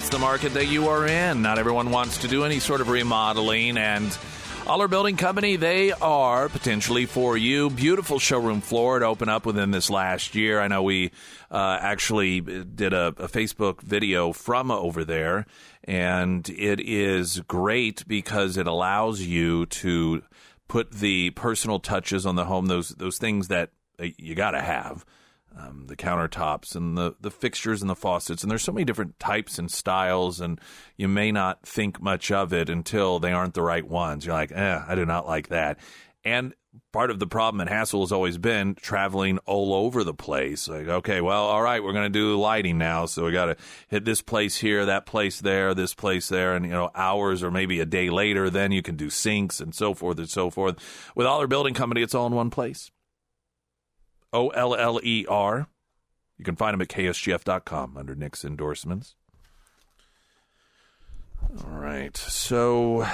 that's the market that you are in. Not everyone wants to do any sort of remodeling, and Oller Building Company, they are potentially for you. Beautiful showroom floor to open up within this last year. I know we uh, actually did a, a Facebook video from over there, and it is great because it allows you to put the personal touches on the home, those those things that you got to have um, the countertops and the, the fixtures and the faucets. And there's so many different types and styles, and you may not think much of it until they aren't the right ones. You're like, eh, I do not like that. And part of the problem and hassle has always been traveling all over the place. Like, okay, well, all right, we're going to do lighting now. So we got to hit this place here, that place there, this place there. And, you know, hours or maybe a day later, then you can do sinks and so forth and so forth. With Oller Building Company, it's all in one place. O L L E R. You can find him at ksgf.com under Nick's endorsements. All right. So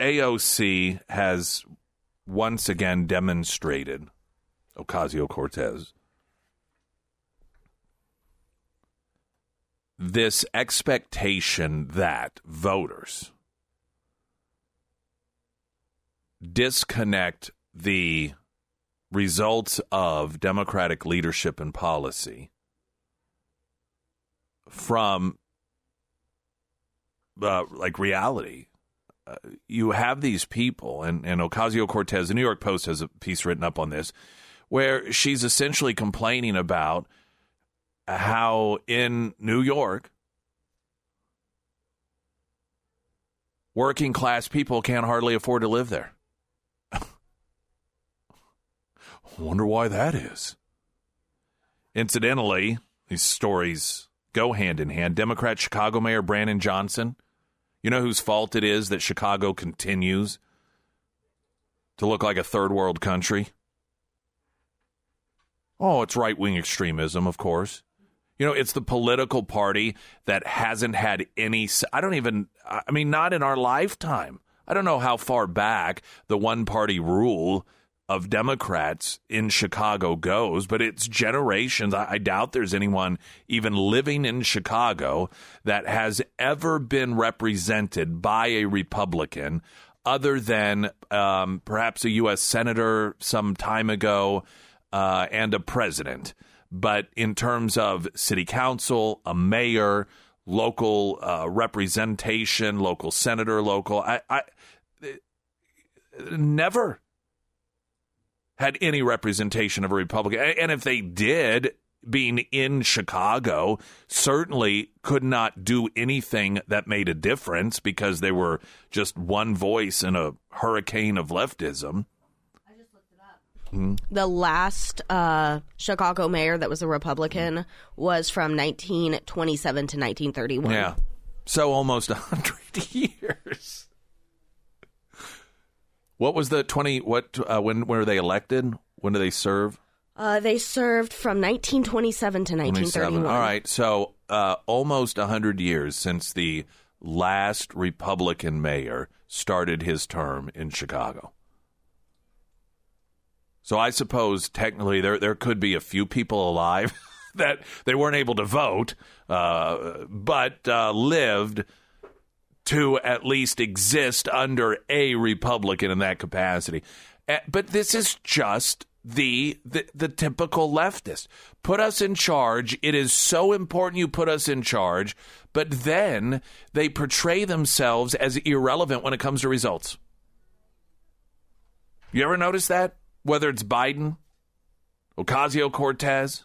AOC has once again demonstrated Ocasio Cortez this expectation that voters disconnect the results of Democratic leadership and policy from uh, like reality. Uh, you have these people, and, and Ocasio Cortez, the New York Post has a piece written up on this, where she's essentially complaining about how in New York, working class people can't hardly afford to live there. Wonder why that is. Incidentally, these stories go hand in hand. Democrat Chicago Mayor Brandon Johnson, you know whose fault it is that Chicago continues to look like a third world country? Oh, it's right wing extremism, of course. You know, it's the political party that hasn't had any. I don't even, I mean, not in our lifetime. I don't know how far back the one party rule of Democrats in Chicago goes, but it's generations. I, I, doubt there's anyone even living in Chicago that has ever been represented by a Republican other than um, perhaps a U.S. Senator some time ago uh, and a president. But in terms of city council, a mayor, local uh, representation, local senator, local, I, I never had any representation of a Republican. And if they did, being in Chicago, certainly could not do anything that made a difference because they were just one voice in a hurricane of leftism. Mm-hmm. The last uh, Chicago mayor that was a Republican was from 1927 to 1931. Yeah. So almost 100 years. What was the twenty? What uh, when were they elected? When do they serve? Uh, they served from 1927 to 1931. All right, so uh, almost hundred years since the last Republican mayor started his term in Chicago. So I suppose technically there there could be a few people alive that they weren't able to vote, uh, but uh, lived to at least exist under a Republican in that capacity. Eh, but this is just the, the the typical leftist. Put us in charge. It is so important you put us in charge, but then they portray themselves as irrelevant when it comes to results. You ever notice that? Whether it's Biden, Ocasio Cortez,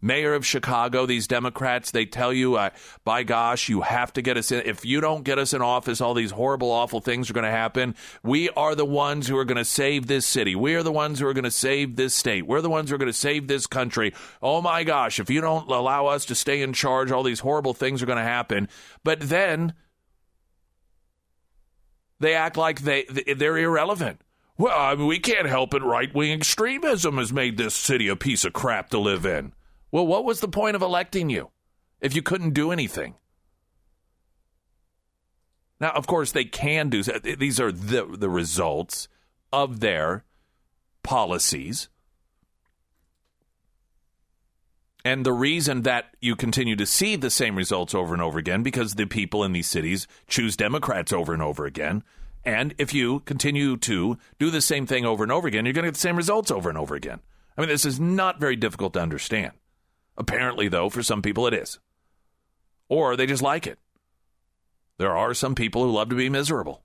mayor of Chicago, these Democrats, they tell you, uh, by gosh, you have to get us in. If you don't get us in office, all these horrible, awful things are going to happen. We are the ones who are going to save this city. We are the ones who are going to save this state. We're the ones who are going to save this country. Oh my gosh, if you don't allow us to stay in charge, all these horrible things are going to happen. But then they act like they they're irrelevant. Well, I mean, we can't help it. Right wing extremism has made this city a piece of crap to live in. Well, what was the point of electing you if you couldn't do anything? Now, of course, they can do these are the the results of their policies. And the reason that you continue to see the same results over and over again because the people in these cities choose Democrats over and over again. And if you continue to do the same thing over and over again, you're going to get the same results over and over again. I mean, this is not very difficult to understand. Apparently, though, for some people it is. Or they just like it. There are some people who love to be miserable.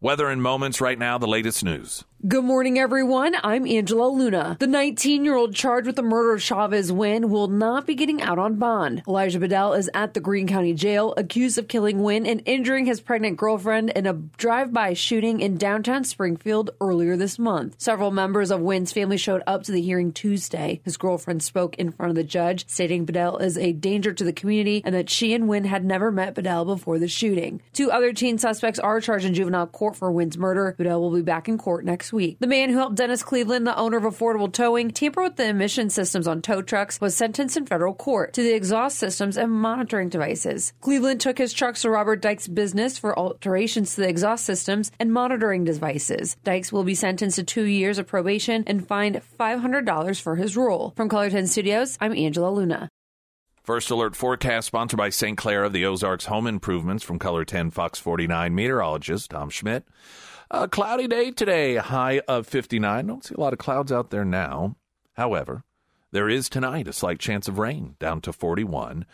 Weather and moments right now, the latest news. Good morning, everyone. I'm Angela Luna. The 19 year old charged with the murder of Chavez Wynn will not be getting out on bond. Elijah Bedell is at the Greene County Jail, accused of killing Wynn and injuring his pregnant girlfriend in a drive by shooting in downtown Springfield earlier this month. Several members of Wynn's family showed up to the hearing Tuesday. His girlfriend spoke in front of the judge, stating Bedell is a danger to the community and that she and Wynn had never met Bedell before the shooting. Two other teen suspects are charged in juvenile court for Wynn's murder. Bedell will be back in court next week. The man who helped Dennis Cleveland, the owner of Affordable Towing, tamper with the emission systems on tow trucks, was sentenced in federal court to the exhaust systems and monitoring devices. Cleveland took his trucks to Robert Dykes' business for alterations to the exhaust systems and monitoring devices. Dykes will be sentenced to two years of probation and fined $500 for his role. From KOLR 10 Studios, I'm Angela Luna. First Alert forecast sponsored by St. Clair of the Ozarks Home Improvements from KOLR 10 Fox 49 meteorologist Tom Schmidt. A cloudy day today, high of 59. Don't see a lot of clouds out there now. However, there is tonight a slight chance of rain, down to 41.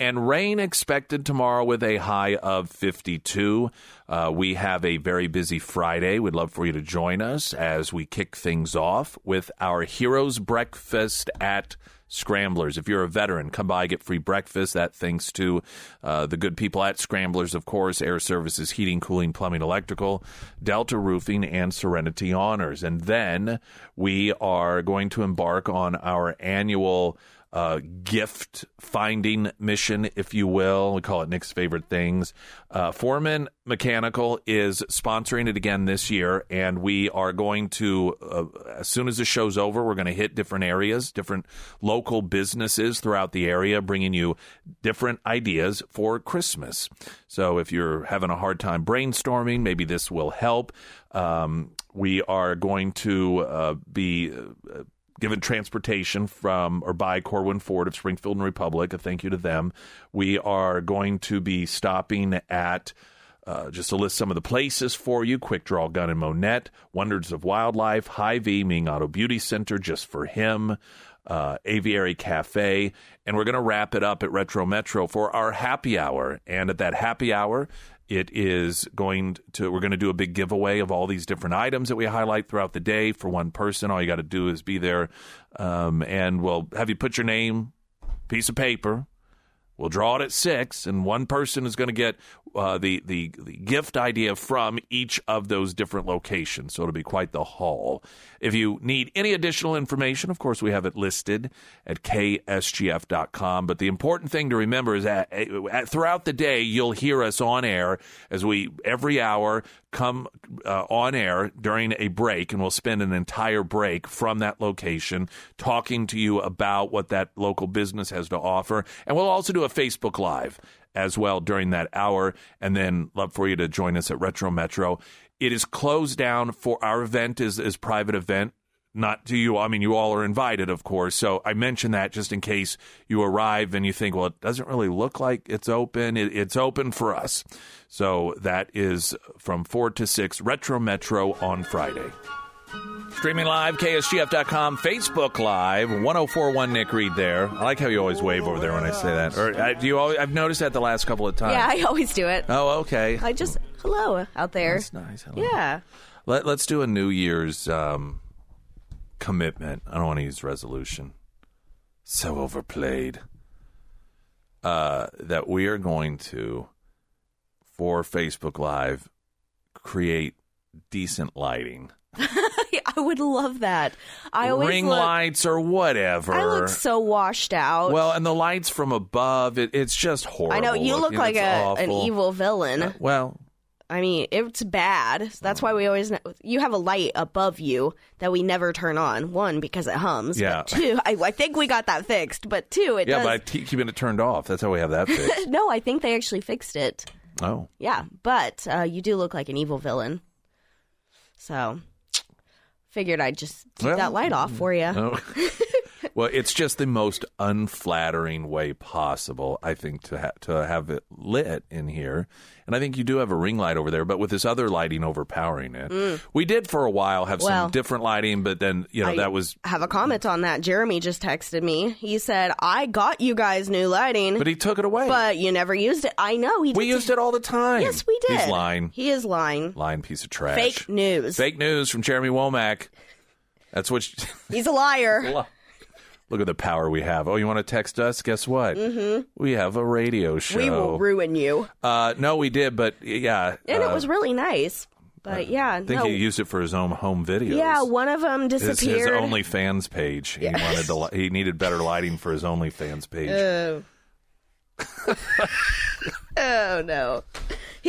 And rain expected tomorrow with a high of 52. Uh, we have a very busy Friday. We'd love for you to join us as we kick things off with our Heroes Breakfast at Scramblers. If you're a veteran, come by, get free breakfast. That thanks to uh, the good people at Scramblers, of course, Air Services, Heating, Cooling, Plumbing, Electrical, Delta Roofing, and Serenity Honors. And then we are going to embark on our annual uh, gift finding mission, if you will. We call it Nick's favorite things. Uh, Foreman Mechanical is sponsoring it again this year, and we are going to, uh, as soon as the show's over, we're going to hit different areas, different local businesses throughout the area, bringing you different ideas for Christmas. So if you're having a hard time brainstorming, maybe this will help. Um, we are going to uh, be uh, given transportation from or by Corwin Ford of Springfield and Republic. A thank you to them. We are going to be stopping at. Uh, just to list some of the places for you Quick Draw Gun and Monette, Wonders of Wildlife, Hy-Vee, Ming Auto Beauty Center, just for him, uh, Aviary Cafe, and we're going to wrap it up at Retro Metro for our happy hour. And at that happy hour, it is going to, we're going to do a big giveaway of all these different items that we highlight throughout the day for one person. All you got to do is be there, um, and we'll have you put your name, piece of paper. We'll draw it at six, and one person is going to get uh, the, the the gift idea from each of those different locations. So it'll be quite the haul. If you need any additional information, of course, we have it listed at ksgf.com. But the important thing to remember is that uh, throughout the day, you'll hear us on air as we every hour come uh, on air during a break, and we'll spend an entire break from that location talking to you about what that local business has to offer. And we'll also do a Facebook Live as well during that hour. And then love for you to join us at Retro Metro. It is closed down for our event is is private event. Not to you. I mean, you all are invited, of course. So I mention that just in case you arrive and you think, well, it doesn't really look like it's open. It, it's open for us. So that is from 4 to 6, Retro Metro on Friday. Streaming live, KSGF.com, Facebook Live, 1041 Nick Reed there. I like how you always wave over there when I say that. Or uh, do you always, I've noticed that the last couple of times. Yeah, I always do it. Oh, okay. I just, hello out there. That's nice. Hello. Yeah. Let, let's do a New Year's um, commitment. I don't want to use resolution. So overplayed. Uh, that we are going to, for Facebook Live, create decent lighting. I would love that. I always ring look, lights or whatever. I look so washed out. well, and the lights from above, it, it's just horrible. I know you look looking. like a, an evil villain. Uh, well, I mean, it's bad. That's why we always you have a light above you that we never turn on. One because it hums. Yeah. But two, I, I think we got that fixed. But two, it yeah, does. but I keep keeping it turned off. That's how we have that fixed. no, I think they actually fixed it. oh, Yeah, but uh, you do look like an evil villain. So, figured I'd just keep Well, that light off for you. oh. well, it's just the most unflattering way possible, I think, to ha- to have it lit in here. And I think you do have a ring light over there, but with this other lighting overpowering it. We did for a while have Mm. Well, some different lighting, but then you know I that was. have a comment on that. Jeremy just texted me. He said, "I got you guys new lighting, But he took it away. but you never used it." I know he. we used it all the time. Yes, we did. He's lying. He is lying. Lying piece of trash. Fake news. Fake news from Jeremy Womack. That's what. She, He's a liar. Look at the power we have. Oh, you want to text us? Guess what? Mm-hmm. We have a radio show. We will ruin you. uh, no, we did, but yeah. And uh, it was really nice. But yeah, I think no. he used it for his own home videos. yeah, one of them His, his disappeared. OnlyFans page. He wanted to. li- He needed better lighting for his OnlyFans page. Oh. oh no.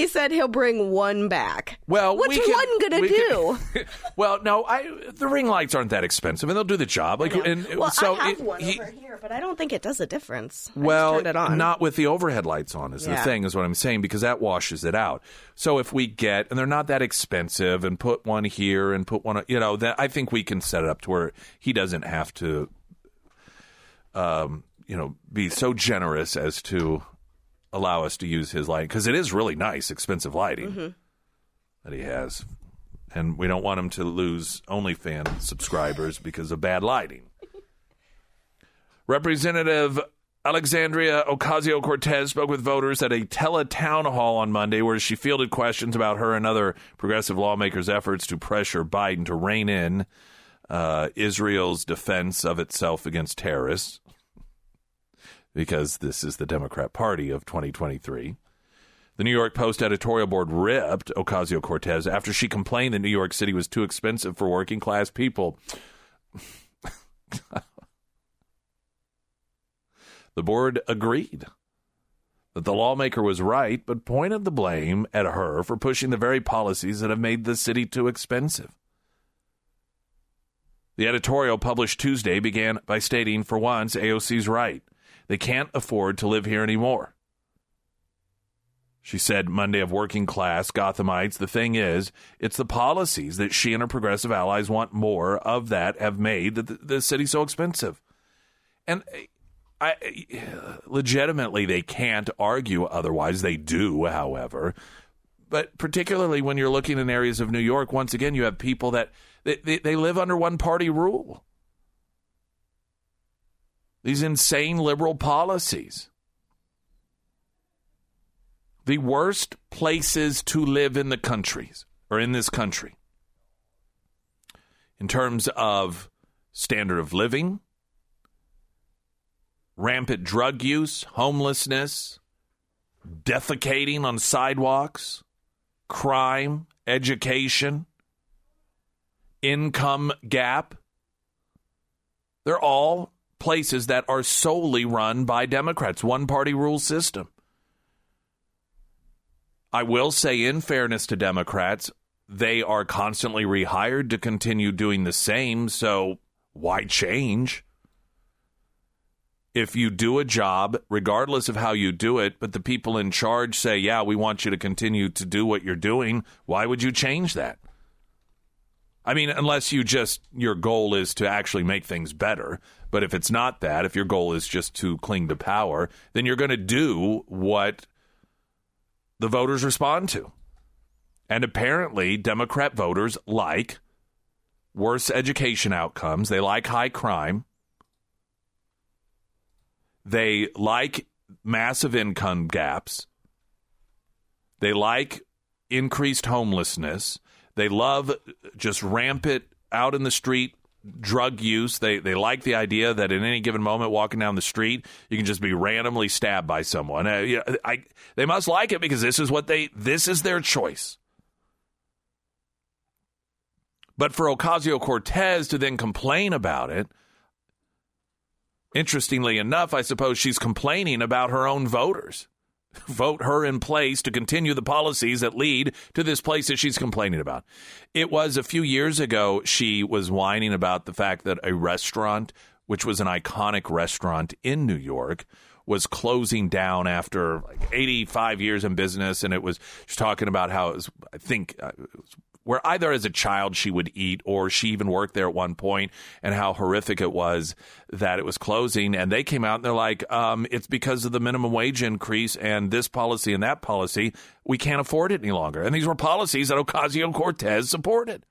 He said he'll bring one back. well, what's we can- one gonna we do? can- well, no, I the ring lights aren't that expensive, and they'll do the job. Like, and well, so I have it- one he- over here, but I don't think it does a difference. Well, it on. not with the overhead lights on is the thing, is what I'm saying, because that washes it out. So if we get, and they're not that expensive, and put one here and put one, you know, that I think we can set it up to where he doesn't have to, um, you know, be so generous as to allow us to use his lighting because it is really nice, expensive lighting Mm-hmm. that he has, and we don't want him to lose OnlyFans subscribers because of bad lighting. Representative Alexandria Ocasio Cortez spoke with voters at a teletown hall on Monday where she fielded questions about her and other progressive lawmakers' efforts to pressure Biden to rein in uh, Israel's defense of itself against terrorists, because this is the Democrat Party of 2023. The New York Post editorial board ripped Ocasio Cortez after she complained that New York City was too expensive for working class people. The board agreed that the lawmaker was right, but pointed the blame at her for pushing the very policies that have made the city too expensive. The editorial published Tuesday began by stating, for once, AOC's right. They can't afford to live here anymore. She said Monday of working class Gothamites, the thing is, it's the policies that she and her progressive allies want more of that have made the, the city so expensive. And I legitimately they can't argue otherwise. They do, however. But particularly when you're looking in areas of New York, once again, you have people that they, they, they live under one party rule. These insane liberal policies. The worst places to live in the countries or in this country in terms of standard of living, rampant drug use, homelessness, defecating on sidewalks, crime, education, income gap. They're all places that are solely run by Democrats, one party rule system. I will say, in fairness to Democrats, they are constantly rehired to continue doing the same, so why change? if you do a job, regardless of how you do it, but the people in charge say, yeah, we want you to continue to do what you're doing, why would you change that? I mean, unless you just, your goal is to actually make things better. But if it's not that, if your goal is just to cling to power, then you're going to do what the voters respond to. And apparently, Democrat voters like worse education outcomes, they like high crime. They like massive income gaps. They like increased homelessness. They love just rampant out in the street drug use. They they like the idea that in any given moment, walking down the street, you can just be randomly stabbed by someone. Uh, I, they must like it because this is what they this is their choice. But for Ocasio Cortez to then complain about it, interestingly enough, I suppose she's complaining about her own voters. Vote her in place to continue the policies that lead to this place that she's complaining about. It was a few years ago, she was whining about the fact that a restaurant, which was an iconic restaurant in New York, was closing down after like 85 years in business. And it was, she's talking about how it was, I think, uh, it was where either as a child she would eat or she even worked there at one point and how horrific it was that it was closing. And they came out and they're like, um, it's because of the minimum wage increase and this policy and that policy. We can't afford it any longer. And these were policies that Ocasio Cortez supported.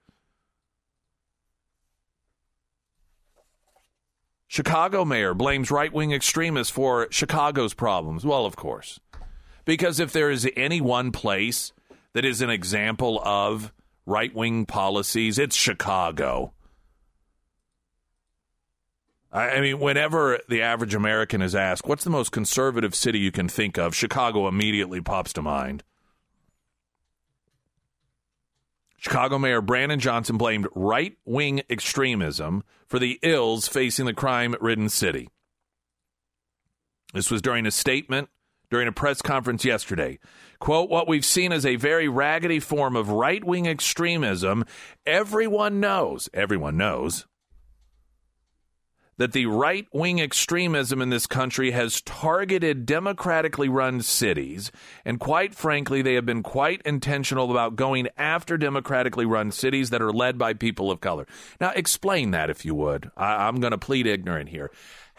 Chicago mayor blames right wing extremists for Chicago's problems. Well, of course. Because if there is any one place that is an example of right wing policies, it's Chicago. I mean, whenever the average American is asked, what's the most conservative city you can think of, Chicago immediately pops to mind. Chicago Mayor Brandon Johnson blamed right wing extremism for the ills facing the crime ridden city. This was during a statement during a press conference yesterday. Quote, what we've seen is a very raggedy form of right wing extremism. Everyone knows, everyone knows that the right wing extremism in this country has targeted democratically run cities. And quite frankly, they have been quite intentional about going after democratically run cities that are led by people of color. Now, explain that if you would. I- I'm going to plead ignorant here.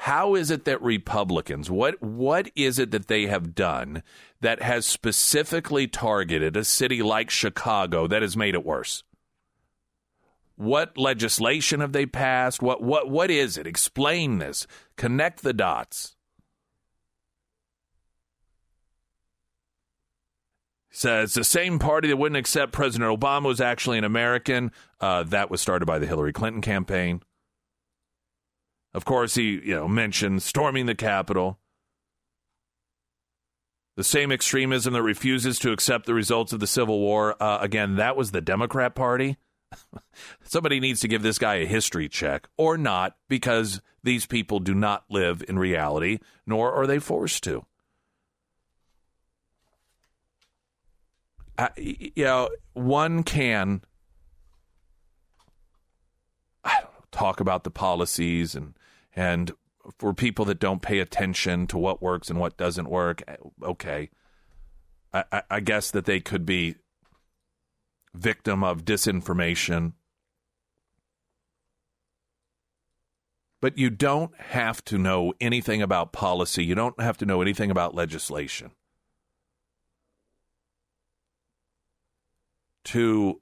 How is it that Republicans, what what is it that they have done that has specifically targeted a city like Chicago that has made it worse? What legislation have they passed? What what what is it? Explain this. Connect the dots. Says the same party that wouldn't accept President Obama was actually an American. Uh, that was started by the Hillary Clinton campaign. Of course, he you know mentioned storming the Capitol. The same extremism that refuses to accept the results of the Civil War. Uh, again, that was the Democrat Party. Somebody needs to give this guy a history check, or not, because these people do not live in reality, nor are they forced to. Uh, you know, one can I talk about the policies and and for people that don't pay attention to what works and what doesn't work, eh, okay. I, I guess that they could be victim of disinformation. But you don't have to know anything about policy. You don't have to know anything about legislation to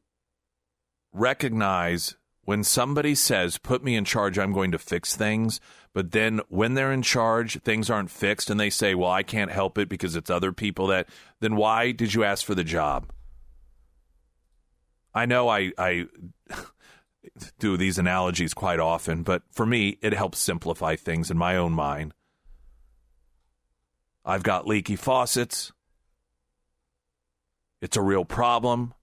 recognize when somebody says, put me in charge, I'm going to fix things, but then when they're in charge, things aren't fixed and they say, well, I can't help it because it's other people that, then why did you ask for the job? I know I, I do these analogies quite often, but for me, it helps simplify things in my own mind. I've got leaky faucets. It's a real problem.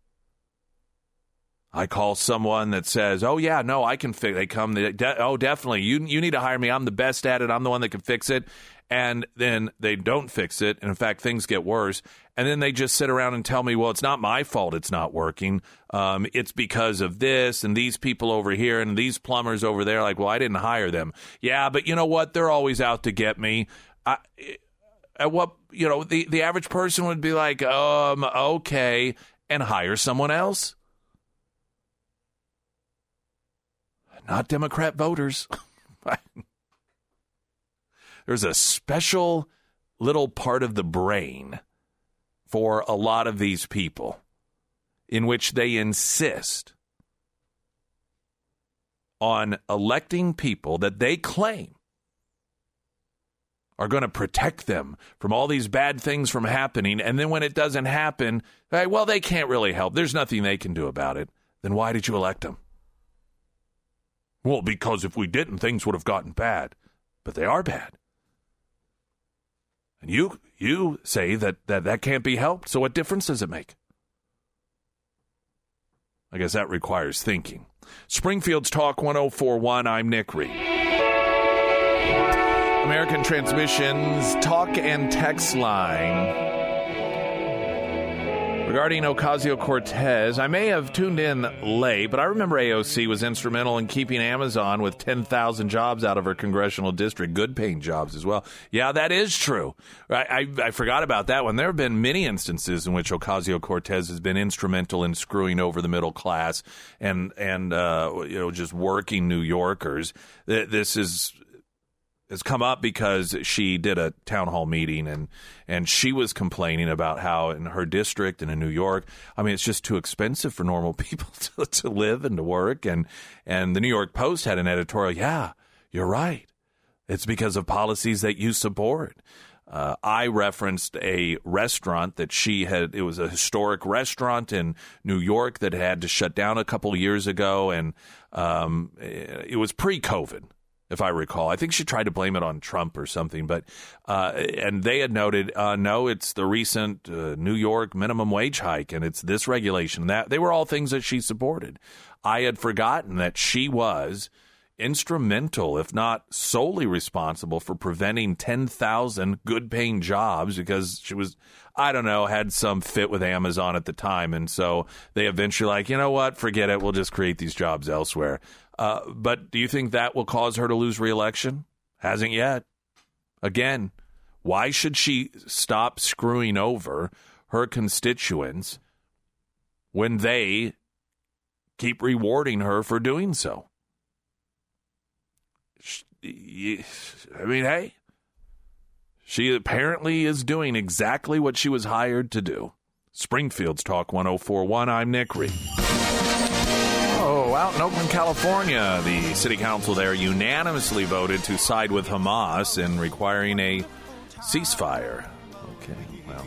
I call someone that says, "Oh yeah, no, I can fix." They come, they, de- "Oh, definitely, you you need to hire me. I'm the best at it. I'm the one that can fix it." And then they don't fix it, and in fact, things get worse. And then they just sit around and tell me, "Well, it's not my fault. It's not working. Um, it's because of this and these people over here and these plumbers over there." Like, well, I didn't hire them. Yeah, but you know what? They're always out to get me. I, at what you know, the the average person would be like, "Um, okay," and hire someone else. Not Democrat voters. There's a special little part of the brain for a lot of these people in which they insist on electing people that they claim are going to protect them from all these bad things from happening. And then when it doesn't happen, well, they can't really help. There's nothing they can do about it. Then why did you elect them? Well, because if we didn't, things would have gotten bad. But they are bad. And you you say that, that that can't be helped, so what difference does it make? I guess that requires thinking. Springfield's Talk 1041, I'm Nick Reed. American Transmissions Talk and Text Line. Regarding Ocasio Cortez, I may have tuned in late, but I remember AOC was instrumental in keeping Amazon with 10,000 jobs out of her congressional district, good paying jobs as well. Yeah, that is true. I, I, I forgot about that one. There have been many instances in which Ocasio Cortez has been instrumental in screwing over the middle class and, and uh, you know, just working New Yorkers. This is has come up because she did a town hall meeting and and she was complaining about how in her district and in New York, I mean, it's just too expensive for normal people to, to live and to work. And and the New York Post had an editorial. Yeah, you're right. It's because of policies that you support. Uh, I referenced a restaurant that she had. It was a historic restaurant in New York that had to shut down a couple years ago, and um, it was pre-COVID if I recall. I think she tried to blame it on Trump or something, but uh, and they had noted, uh, no, it's the recent uh, New York minimum wage hike, and it's this regulation. That they were all things that she supported. I had forgotten that she was instrumental, if not solely responsible, for preventing ten thousand good-paying jobs because she was. I don't know, had some fit with Amazon at the time. And so they eventually like, you know what, forget it. We'll just create these jobs elsewhere. Uh, but do you think that will cause her to lose reelection? Hasn't yet. Again, why should she stop screwing over her constituents when they keep rewarding her for doing so? I mean, hey, she apparently is doing exactly what she was hired to do. Springfield's Talk 1041. I'm Nick Reed out in Oakland, California, the city council there unanimously voted to side with Hamas in requiring a ceasefire. Okay, well.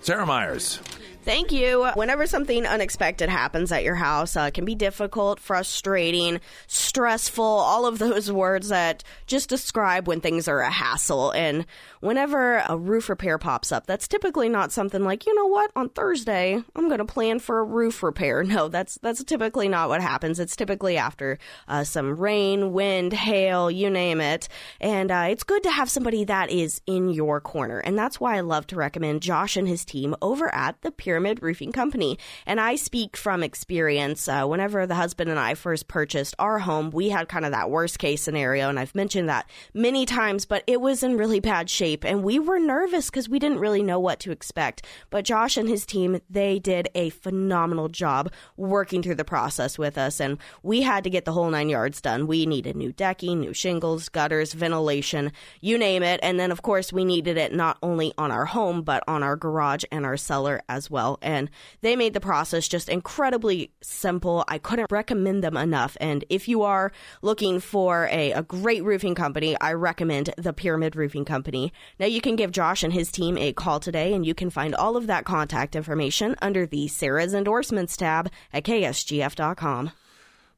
Sarah Myers. Thank you. Whenever something unexpected happens at your house, uh, it can be difficult, frustrating, stressful, all of those words that just describe when things are a hassle. And whenever a roof repair pops up, that's typically not something like, you know what, on Thursday, I'm going to plan for a roof repair. No, that's that's typically not what happens. It's typically after uh, some rain, wind, hail, you name it. And uh, it's good to have somebody that is in your corner. And that's why I love to recommend Josh and his team over at the Pyramid Pyramid Roofing Company. And I speak from experience. Uh, whenever the husband and I first purchased our home, we had kind of that worst case scenario. And I've mentioned that many times, but it was in really bad shape. And we were nervous because we didn't really know what to expect. But Josh and his team, they did a phenomenal job working through the process with us. And we had to get the whole nine yards done. We needed new decking, new shingles, gutters, ventilation, you name it. And then, of course, we needed it not only on our home, but on our garage and our cellar as well well. And they made the process just incredibly simple. I couldn't recommend them enough. And if you are looking for a, a great roofing company, I recommend the Pyramid Roofing Company. Now you can give Josh and his team a call today, and you can find all of that contact information under the Sarah's Endorsements tab at ksgf.com.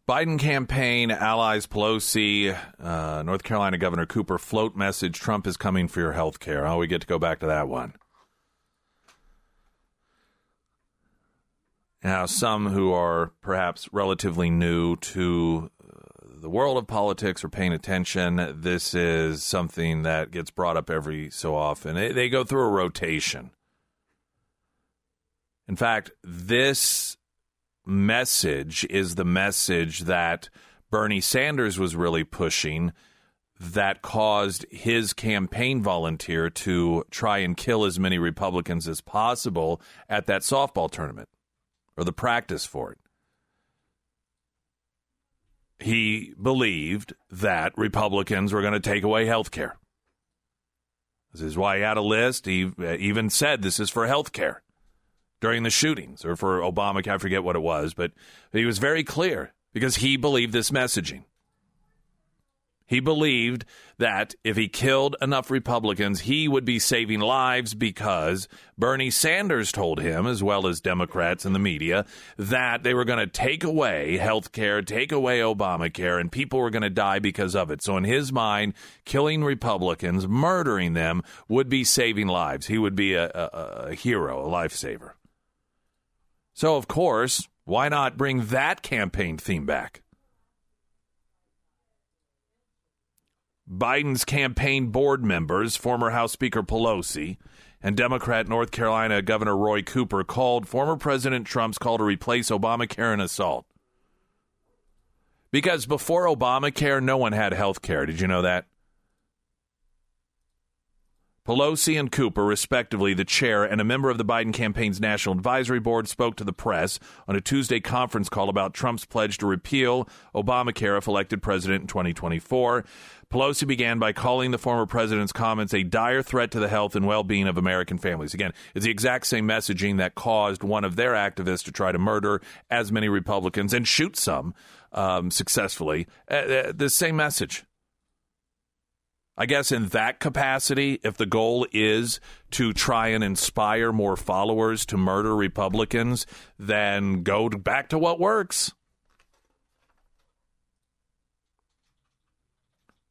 Biden campaign allies Pelosi, uh, North Carolina Governor Cooper float message Trump is coming for your health care. Oh, we get to go back to that one. Now, some who are perhaps relatively new to uh, the world of politics or paying attention, this is something that gets brought up every so often. They go through a rotation. In fact, this message is the message that Bernie Sanders was really pushing that caused his campaign volunteer to try and kill as many Republicans as possible at that softball tournament or the practice for it. He believed that Republicans were going to take away health care. This is why he had a list. He uh, even said this is for health care during the shootings or for Obama. I forget what it was, but he was very clear because he believed this messaging. He believed that if he killed enough Republicans, he would be saving lives because Bernie Sanders told him, as well as Democrats and the media, that they were going to take away health care, take away Obamacare, and people were going to die because of it. So, in his mind, killing Republicans, murdering them, would be saving lives. He would be a, a, a hero, a lifesaver. So, of course, why not bring that campaign theme back? Biden's campaign board members, former House Speaker Pelosi, and Democrat North Carolina Governor Roy Cooper called former President Trump's call to replace Obamacare an assault. Because before Obamacare, no one had health care. Did you know that? Pelosi and Cooper, respectively, the chair and a member of the Biden campaign's National Advisory Board, spoke to the press on a Tuesday conference call about Trump's pledge to repeal Obamacare if elected president in 2024. Pelosi began by calling the former president's comments a dire threat to the health and well being of American families. Again, it's the exact same messaging that caused one of their activists to try to murder as many Republicans and shoot some um, successfully. Uh, uh, the same message. I guess in that capacity, if the goal is to try and inspire more followers to murder Republicans, then go back to what works.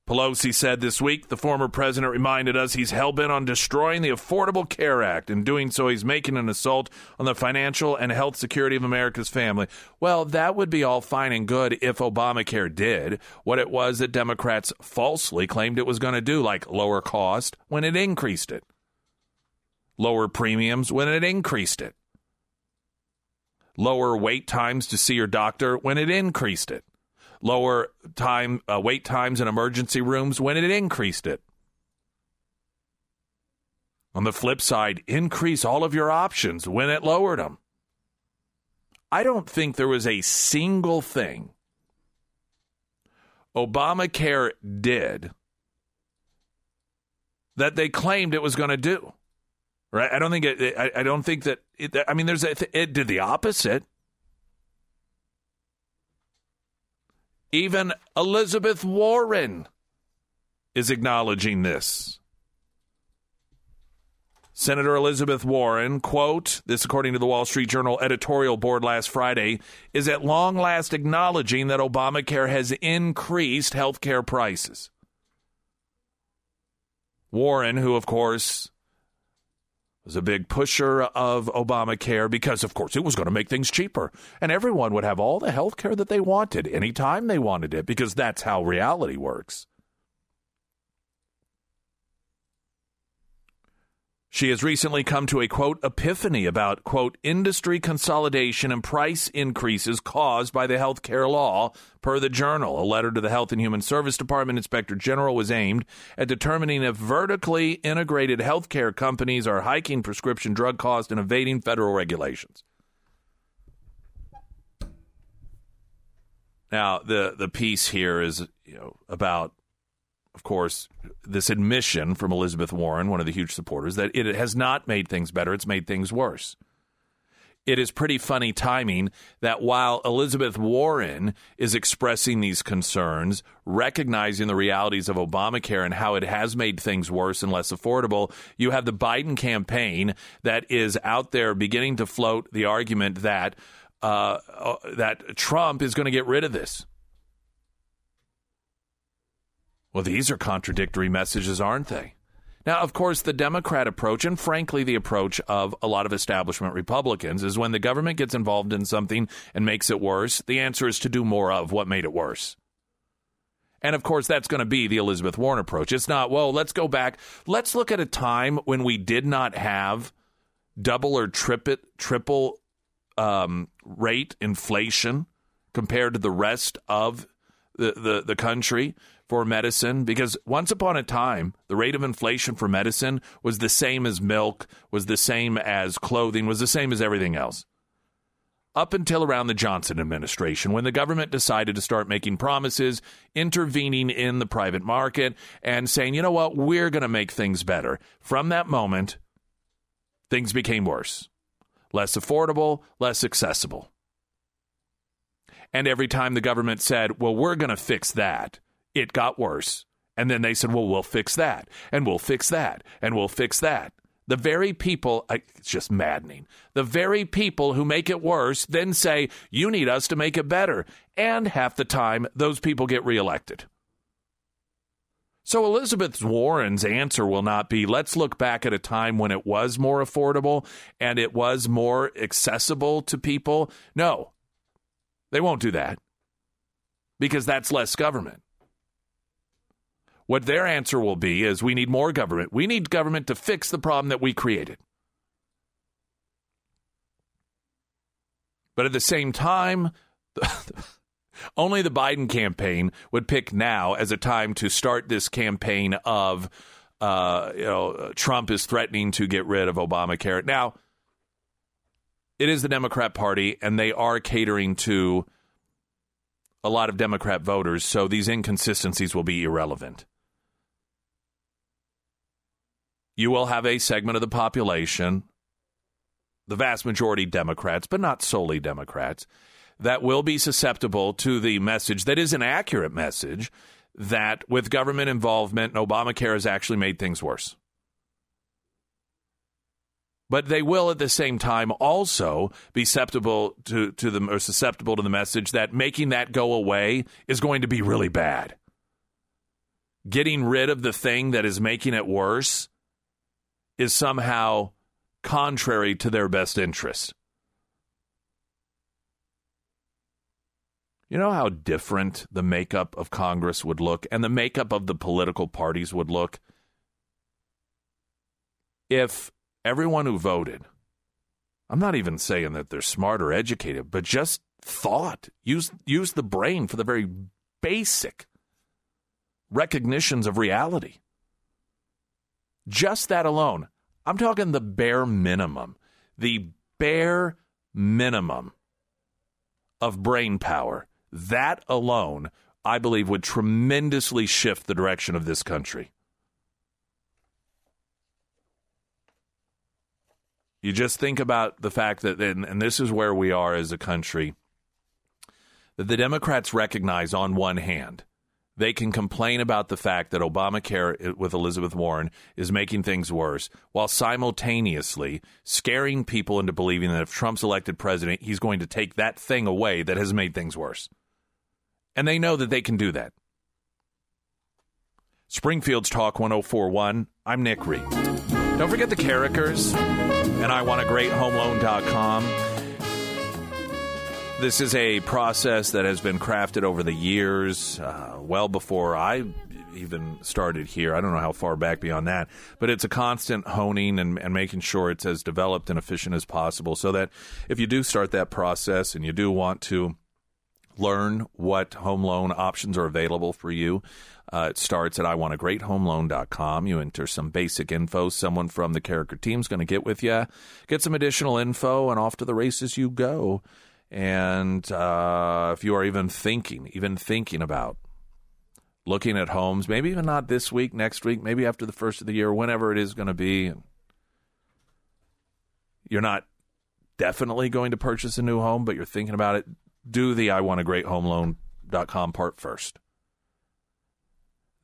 Pelosi said this week the former president reminded us he's hell bent on destroying the Affordable Care Act. In doing so, he's making an assault on the financial and health security of America's family. Well, that would be all fine and good if Obamacare did what it was that Democrats falsely claimed it was going to do, like lower cost when it increased it, lower premiums when it increased it, lower wait times to see your doctor when it increased it lower time uh, wait times in emergency rooms when it increased it. On the flip side, increase all of your options when it lowered them. I don't think there was a single thing Obamacare did that they claimed it was going to do. Right? I don't think it, I, I don't think that it, I mean there's a, it did the opposite. Even Elizabeth Warren is acknowledging this. Senator Elizabeth Warren, quote, this according to the Wall Street Journal editorial board last Friday, is at long last acknowledging that Obamacare has increased health care prices. Warren, who, of course, was a big pusher of Obamacare because, of course, it was going to make things cheaper. And everyone would have all the health care that they wanted anytime they wanted it because that's how reality works. She has recently come to a quote epiphany about quote industry consolidation and price increases caused by the healthcare law per the journal. A letter to the Health and Human Service Department Inspector General was aimed at determining if vertically integrated healthcare companies are hiking prescription drug costs and evading federal regulations. Now, the the piece here is you know about of course, this admission from Elizabeth Warren, one of the huge supporters, that it has not made things better, it's made things worse. It is pretty funny timing that while Elizabeth Warren is expressing these concerns, recognizing the realities of Obamacare and how it has made things worse and less affordable, you have the Biden campaign that is out there beginning to float the argument that uh, uh, that Trump is going to get rid of this well, these are contradictory messages, aren't they? Now, of course, the Democrat approach, and frankly, the approach of a lot of establishment Republicans, is when the government gets involved in something and makes it worse, the answer is to do more of what made it worse. And of course, that's going to be the Elizabeth Warren approach. It's not, well, let's go back. Let's look at a time when we did not have double or triple, triple um, rate inflation compared to the rest of the, the, the country for medicine because once upon a time, the rate of inflation for medicine was the same as milk, was the same as clothing, was the same as everything else. Up until around the Johnson administration, when the government decided to start making promises, intervening in the private market, and saying, you know what, we're going to make things better. From that moment, things became worse less affordable, less accessible. And every time the government said, well, we're going to fix that, it got worse. And then they said, well, we'll fix that, and we'll fix that, and we'll fix that. The very people, it's just maddening. The very people who make it worse then say, you need us to make it better. And half the time, those people get reelected. So Elizabeth Warren's answer will not be let's look back at a time when it was more affordable and it was more accessible to people. No, they won't do that because that's less government. What their answer will be is we need more government. We need government to fix the problem that we created. But at the same time, only the Biden campaign would pick now as a time to start this campaign of, uh, you know, Trump is threatening to get rid of Obamacare. Now, it is the Democrat Party, and they are catering to a lot of Democrat voters, so these inconsistencies will be irrelevant. You will have a segment of the population the vast majority Democrats, but not solely Democrats, that will be susceptible to the message that is an accurate message that with government involvement, Obamacare has actually made things worse. But they will at the same time also be susceptible to, to the or susceptible to the message that making that go away is going to be really bad. Getting rid of the thing that is making it worse is somehow contrary to their best interest. You know how different the makeup of Congress would look and the makeup of the political parties would look if everyone who voted, I'm not even saying that they're smart or educated, but just thought, use, use the brain for the very basic recognitions of reality. Just that alone, I'm talking the bare minimum, the bare minimum of brain power. That alone, I believe, would tremendously shift the direction of this country. You just think about the fact that, and, and this is where we are as a country, that the Democrats recognize on one hand they can complain about the fact that Obamacare with Elizabeth Warren is making things worse while simultaneously scaring people into believing that if Trump's elected president, he's going to take that thing away that has made things worse. And they know that they can do that. Springfield's Talk 1041. I'm Nick Reed. Don't forget the characters, and I want a great homeloan.com. This is a process that has been crafted over the years, uh, well before I even started here. I don't know how far back beyond that, but it's a constant honing and, and, making sure it's as developed and efficient as possible so that if you do start that process and you do want to learn what home loan options are available for you, uh, it starts at iwantagreathomeloan.com. You enter some basic info. Someone from the character team is going to get with you, get some additional info, and off to the races you go. And uh, if you are even thinking, even thinking about looking at homes, maybe even not this week, next week, maybe after the first of the year, whenever it is going to be, you're not definitely going to purchase a new home, but you're thinking about it, do the I want a great home loan.com part first.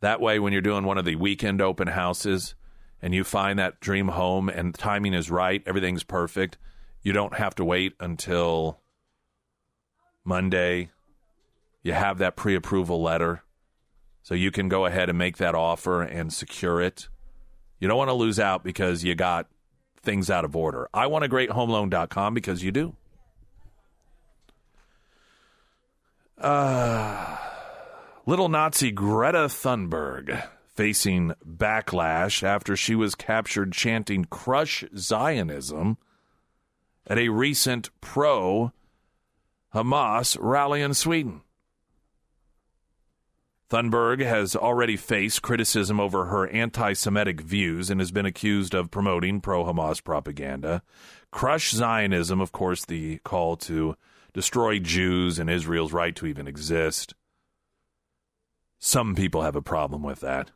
That way, when you're doing one of the weekend open houses and you find that dream home and timing is right, everything's perfect, you don't have to wait until Monday, you have that pre approval letter. So you can go ahead and make that offer and secure it. You don't want to lose out because you got things out of order. I want a great homeloan.com because you do. Uh, little Nazi Greta Thunberg facing backlash after she was captured chanting crush Zionism at a recent pro Hamas rally in Sweden. Thunberg has already faced criticism over her anti Semitic views and has been accused of promoting pro Hamas propaganda. Crush Zionism, of course, the call to destroy Jews and Israel's right to even exist. Some people have a problem with that.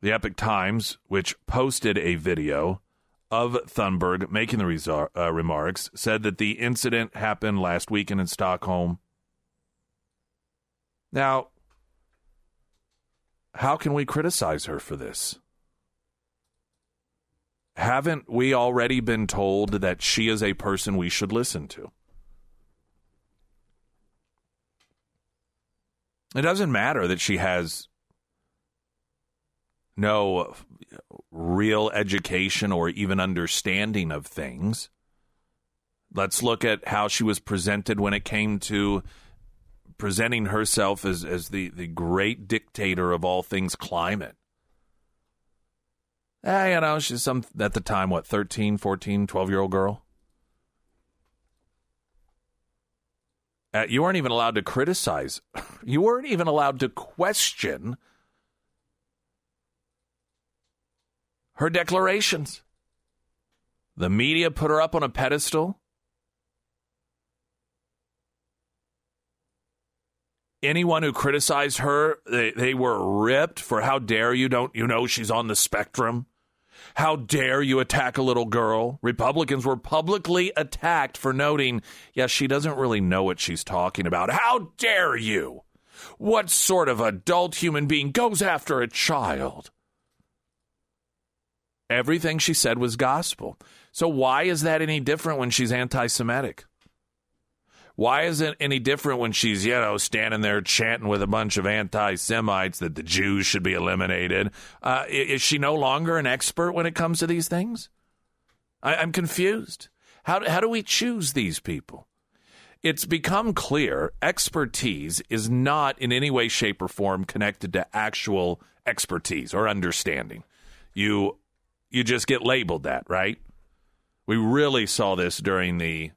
The Epoch Times, which posted a video of Thunberg making the uh, remarks said that the incident happened last weekend in Stockholm. Now, how can we criticize her for this? Haven't we already been told that she is a person we should listen to? It doesn't matter that she has no real education or even understanding of things. Let's look at how she was presented when it came to presenting herself as, as the, the great dictator of all things climate. Eh, you know, she's some, at the time, what, 13, 14, 12 year old girl? Uh, you weren't even allowed to criticize. You weren't even allowed to question her declarations. The media put her up on a pedestal. Anyone who criticized her, they, they were ripped for how dare you don't you know she's on the spectrum? How dare you attack a little girl? Republicans were publicly attacked for noting, yes, she doesn't really know what she's talking about. How dare you? What sort of adult human being goes after a child? Everything she said was gospel. So why is that any different when she's anti Semitic? Why is it any different when she's, you know, standing there chanting with a bunch of anti Semites that the Jews should be eliminated? Uh, is she no longer an expert when it comes to these things? I, I'm confused. How, how do we choose these people? It's become clear expertise is not in any way, shape, or form connected to actual expertise or understanding. You you just get labeled that, right? We really saw this during the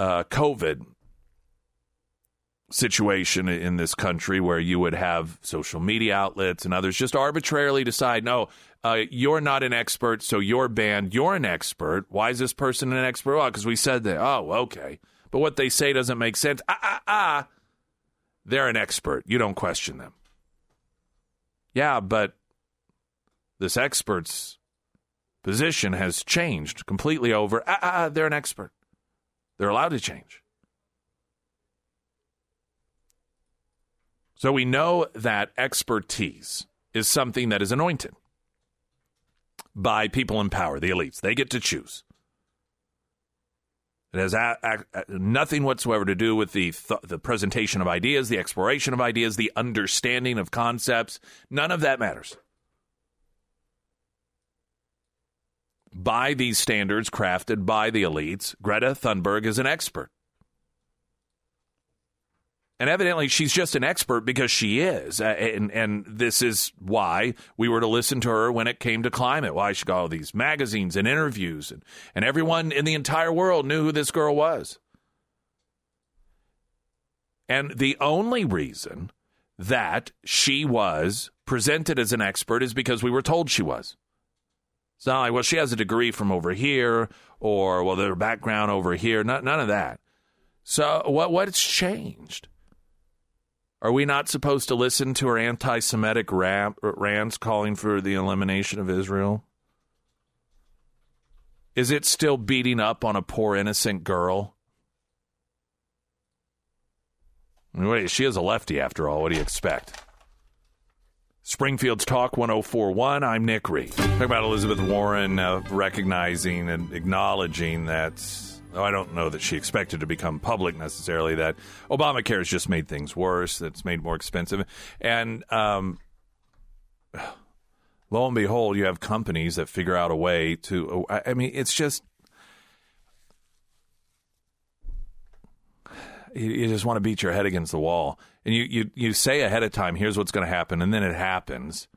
uh, COVID situation in this country where you would have social media outlets and others just arbitrarily decide, no, uh, you're not an expert, so you're banned. You're an expert. Why is this person an expert? Well, because we said that. Oh, okay. But what they say doesn't make sense. Ah, ah, ah. They're an expert. You don't question them. Yeah, but this expert's position has changed completely over. Ah, ah, ah they're an expert. They're allowed to change. So we know that expertise is something that is anointed by people in power, the elites. They get to choose. It has a, a, nothing whatsoever to do with the th- the presentation of ideas, the exploration of ideas, the understanding of concepts. None of that matters. By these standards crafted by the elites, Greta Thunberg is an expert. And evidently, she's just an expert because she is. And, and this is why we were to listen to her when it came to climate, why she got all these magazines and interviews. And, and everyone in the entire world knew who this girl was. And the only reason that she was presented as an expert is because we were told she was. It's not like, well, she has a degree from over here, or well, their background over here. Not, none of that. So what what's changed? Are we not supposed to listen to her anti-Semitic rants calling for the elimination of Israel? Is it still beating up on a poor innocent girl? Wait, she is a lefty after all. What do you expect? Springfield's Talk 1041. I'm Nick Reed. Talk about Elizabeth Warren uh, recognizing and acknowledging that, oh, I don't know that she expected to become public necessarily, that Obamacare has just made things worse, that's made more expensive. And um, lo and behold, you have companies that figure out a way to, I mean, it's just. You just want to beat your head against the wall and you, you, you say ahead of time, here's what's going to happen, and then it happens.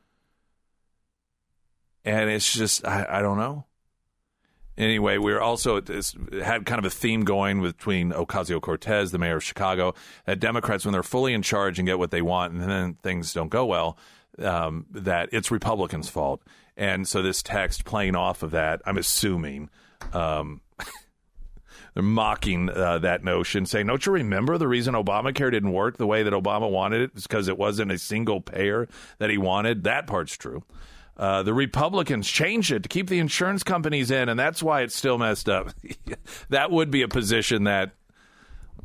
And it's just, I, I don't know. Anyway, we are also had kind of a theme going between Ocasio Cortez, the mayor of Chicago, that Democrats, when they're fully in charge and get what they want, and then things don't go well, um, that it's Republicans' fault. And so this text playing off of that, I'm assuming, um, they're mocking uh, that notion, saying, "Don't you remember the reason Obamacare didn't work the way that Obama wanted it? Is because it wasn't a single payer that he wanted." That part's true. Uh, the Republicans changed it to keep the insurance companies in, and that's why it's still messed up. that would be a position that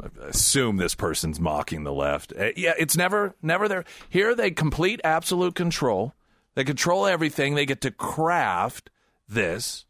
I assume this person's mocking the left. Uh, yeah, it's never, never there. Here they complete absolute control. They control everything. They get to craft this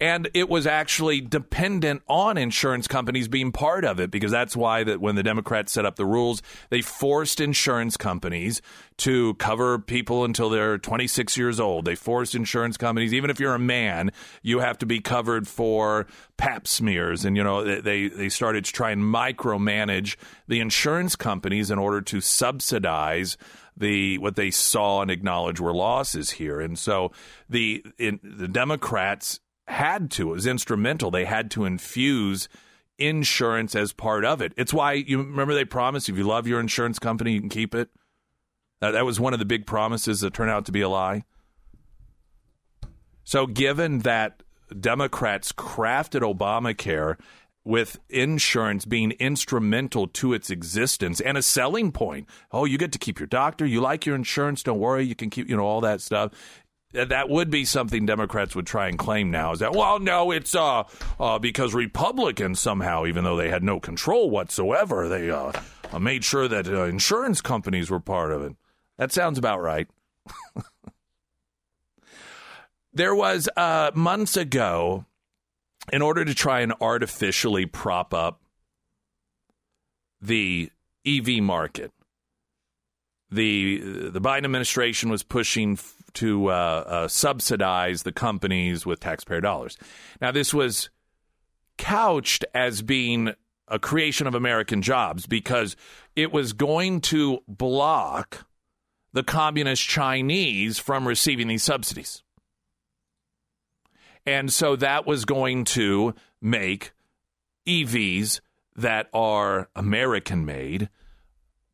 and it was actually dependent on insurance companies being part of it because that's why that when the Democrats set up the rules, they forced insurance companies to cover people until they're 26 years old. They forced insurance companies, even if you're a man, you have to be covered for pap smears, and you know they they started to try and micromanage the insurance companies in order to subsidize the what they saw and acknowledge were losses here. And so the in, the Democrats had to, it was instrumental. They had to infuse insurance as part of it. It's why you remember they promised if you love your insurance company, you can keep it. That, that was one of the big promises that turned out to be a lie. So, given that Democrats crafted Obamacare with insurance being instrumental to its existence and a selling point. Oh, you get to keep your doctor. You like your insurance. Don't worry. You can keep, you know, all that stuff that would be something Democrats would try and claim now is that well no it's uh, uh, because Republicans somehow even though they had no control whatsoever they uh, uh made sure that uh, insurance companies were part of it. That sounds about right. there was uh, months ago in order to try and artificially prop up the EV market. The the Biden administration was pushing to uh, uh, subsidize the companies with taxpayer dollars. Now, this was couched as being a creation of American jobs because it was going to block the communist Chinese from receiving these subsidies. And so that was going to make EVs that are American made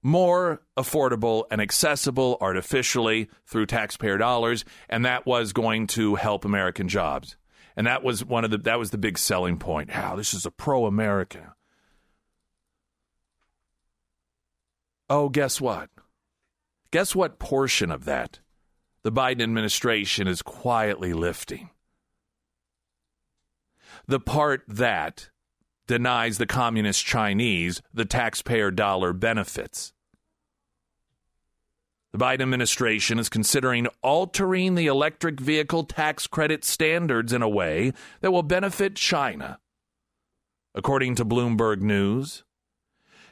more affordable and accessible artificially through taxpayer dollars, and that was going to help American jobs. And that was one of the that was the big selling point. How this is a pro-America. Oh, guess what? Guess what portion of that the Biden administration is quietly lifting? The part that denies the communist Chinese the taxpayer dollar benefits. The Biden administration is considering altering the electric vehicle tax credit standards in a way that will benefit China. According to Bloomberg News,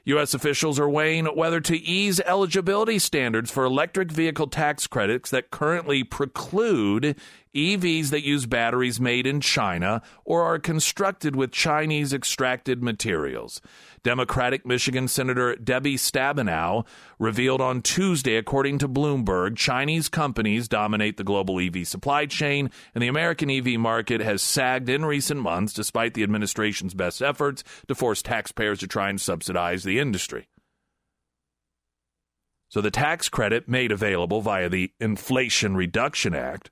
U.S. officials are weighing whether to ease eligibility standards for electric vehicle tax credits that currently preclude EVs that use batteries made in China or are constructed with Chinese extracted materials. Democratic Michigan Senator Debbie Stabenow revealed on Tuesday, according to Bloomberg, Chinese companies dominate the global EV supply chain, and the American EV market has sagged in recent months despite the administration's best efforts to force taxpayers to try and subsidize the industry. So the tax credit made available via the Inflation Reduction Act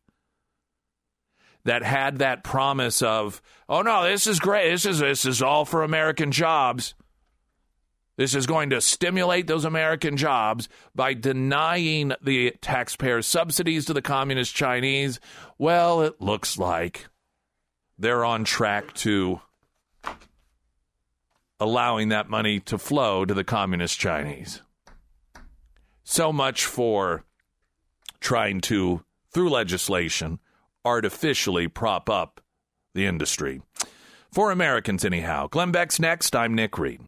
that had that promise of, oh no, this is great. This is this is all for American jobs. This is going to stimulate those American jobs by denying the taxpayer subsidies to the communist Chinese. Well, it looks like they're on track to allowing that money to flow to the communist Chinese. So much for trying to, through legislation, artificially prop up the industry. For Americans, anyhow. Glenn Beck's next. I'm Nick Reed.